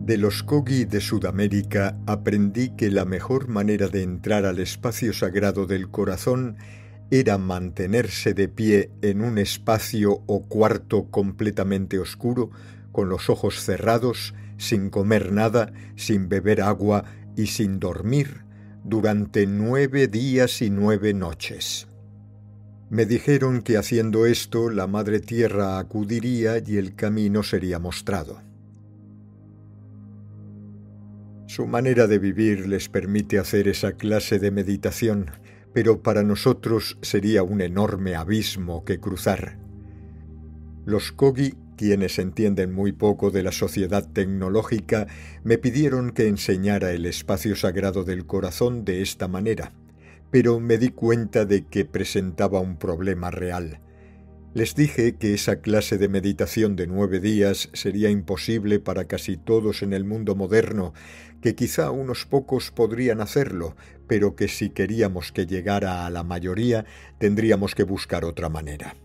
De los Kogi de Sudamérica aprendí que la mejor manera de entrar al espacio sagrado del corazón era mantenerse de pie en un espacio o cuarto completamente oscuro, con los ojos cerrados, sin comer nada, sin beber agua y sin dormir, durante nueve días y nueve noches. Me dijeron que haciendo esto la Madre Tierra acudiría y el camino sería mostrado. Su manera de vivir les permite hacer esa clase de meditación, pero para nosotros sería un enorme abismo que cruzar. Los Kogi, quienes entienden muy poco de la sociedad tecnológica, me pidieron que enseñara el espacio sagrado del corazón de esta manera, pero me di cuenta de que presentaba un problema real. Les dije que esa clase de meditación de nueve días sería imposible para casi todos en el mundo moderno, que quizá unos pocos podrían hacerlo, pero que si queríamos que llegara a la mayoría tendríamos que buscar otra manera.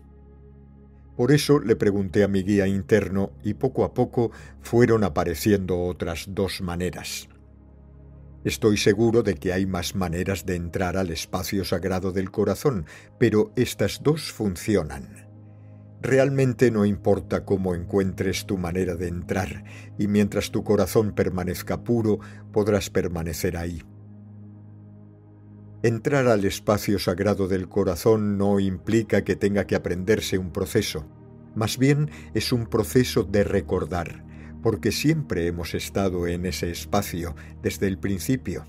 Por eso le pregunté a mi guía interno y poco a poco fueron apareciendo otras dos maneras. Estoy seguro de que hay más maneras de entrar al espacio sagrado del corazón, pero estas dos funcionan. Realmente no importa cómo encuentres tu manera de entrar, y mientras tu corazón permanezca puro, podrás permanecer ahí. Entrar al espacio sagrado del corazón no implica que tenga que aprenderse un proceso, más bien es un proceso de recordar, porque siempre hemos estado en ese espacio desde el principio.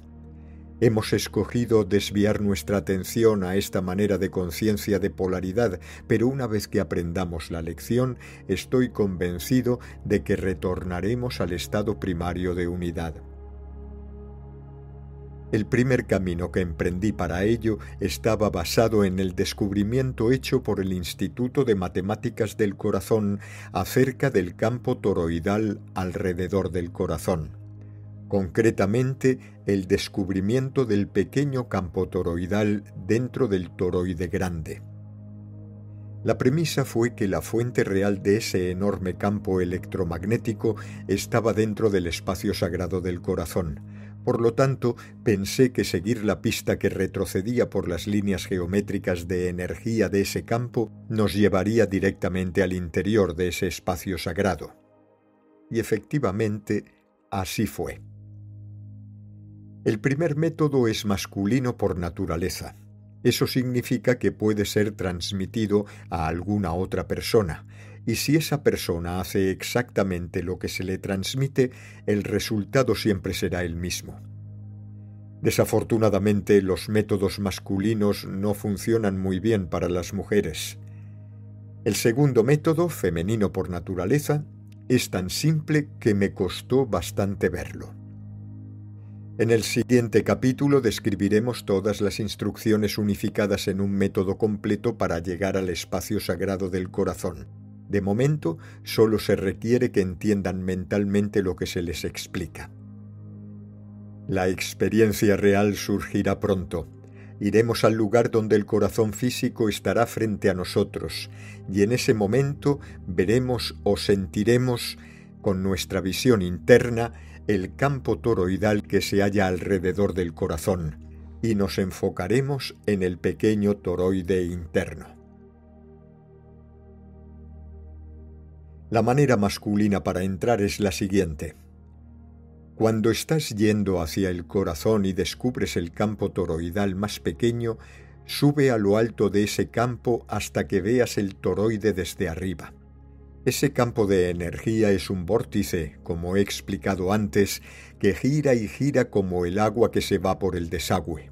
Hemos escogido desviar nuestra atención a esta manera de conciencia de polaridad, pero una vez que aprendamos la lección, estoy convencido de que retornaremos al estado primario de unidad. El primer camino que emprendí para ello estaba basado en el descubrimiento hecho por el Instituto de Matemáticas del Corazón acerca del campo toroidal alrededor del corazón concretamente el descubrimiento del pequeño campo toroidal dentro del toroide grande. La premisa fue que la fuente real de ese enorme campo electromagnético estaba dentro del espacio sagrado del corazón. Por lo tanto, pensé que seguir la pista que retrocedía por las líneas geométricas de energía de ese campo nos llevaría directamente al interior de ese espacio sagrado. Y efectivamente, así fue. El primer método es masculino por naturaleza. Eso significa que puede ser transmitido a alguna otra persona, y si esa persona hace exactamente lo que se le transmite, el resultado siempre será el mismo. Desafortunadamente los métodos masculinos no funcionan muy bien para las mujeres. El segundo método, femenino por naturaleza, es tan simple que me costó bastante verlo. En el siguiente capítulo describiremos todas las instrucciones unificadas en un método completo para llegar al espacio sagrado del corazón. De momento, solo se requiere que entiendan mentalmente lo que se les explica. La experiencia real surgirá pronto. Iremos al lugar donde el corazón físico estará frente a nosotros, y en ese momento veremos o sentiremos, con nuestra visión interna, el campo toroidal que se halla alrededor del corazón y nos enfocaremos en el pequeño toroide interno. La manera masculina para entrar es la siguiente. Cuando estás yendo hacia el corazón y descubres el campo toroidal más pequeño, Sube a lo alto de ese campo hasta que veas el toroide desde arriba. Ese campo de energía es un vórtice, como he explicado antes, que gira y gira como el agua que se va por el desagüe.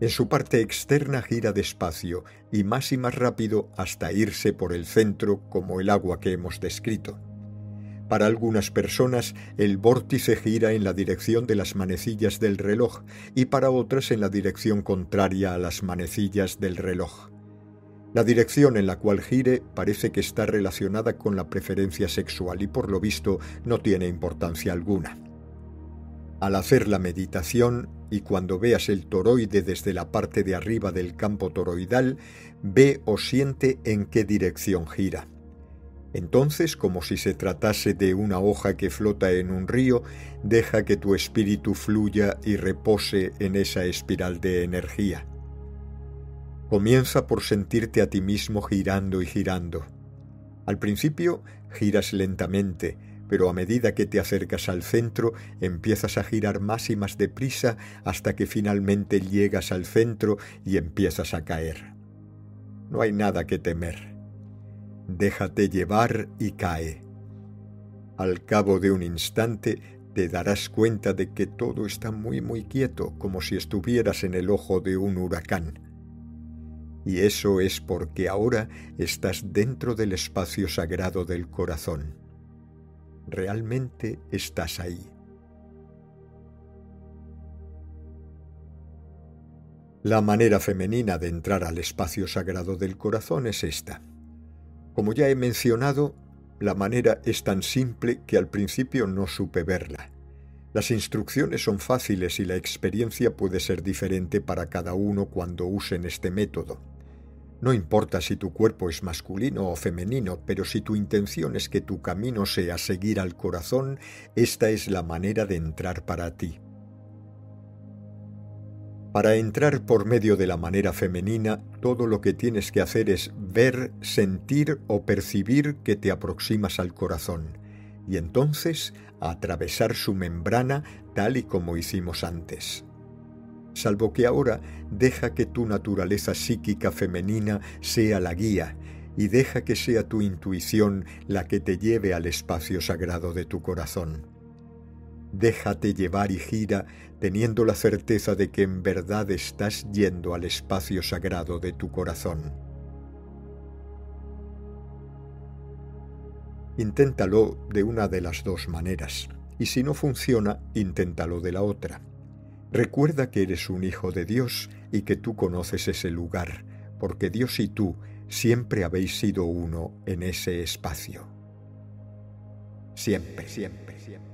En su parte externa gira despacio y más y más rápido hasta irse por el centro como el agua que hemos descrito. Para algunas personas el vórtice gira en la dirección de las manecillas del reloj y para otras en la dirección contraria a las manecillas del reloj. La dirección en la cual gire parece que está relacionada con la preferencia sexual y por lo visto no tiene importancia alguna. Al hacer la meditación y cuando veas el toroide desde la parte de arriba del campo toroidal, ve o siente en qué dirección gira. Entonces, como si se tratase de una hoja que flota en un río, deja que tu espíritu fluya y repose en esa espiral de energía. Comienza por sentirte a ti mismo girando y girando. Al principio giras lentamente, pero a medida que te acercas al centro empiezas a girar más y más deprisa hasta que finalmente llegas al centro y empiezas a caer. No hay nada que temer déjate llevar y cae. Al cabo de un instante te darás cuenta de que todo está muy muy quieto, como si estuvieras en el ojo de un huracán. Y eso es porque ahora estás dentro del espacio sagrado del corazón. Realmente estás ahí. La manera femenina de entrar al espacio sagrado del corazón es esta. Como ya he mencionado, la manera es tan simple que al principio no supe verla. Las instrucciones son fáciles y la experiencia puede ser diferente para cada uno cuando usen este método. No importa si tu cuerpo es masculino o femenino, pero si tu intención es que tu camino sea seguir al corazón, esta es la manera de entrar para ti. Para entrar por medio de la manera femenina, todo lo que tienes que hacer es ver, sentir o percibir que te aproximas al corazón, y entonces atravesar su membrana tal y como hicimos antes. Salvo que ahora deja que tu naturaleza psíquica femenina sea la guía, y deja que sea tu intuición la que te lleve al espacio sagrado de tu corazón. Déjate llevar y gira teniendo la certeza de que en verdad estás yendo al espacio sagrado de tu corazón. Inténtalo de una de las dos maneras, y si no funciona, inténtalo de la otra. Recuerda que eres un hijo de Dios y que tú conoces ese lugar, porque Dios y tú siempre habéis sido uno en ese espacio. Siempre, siempre, siempre.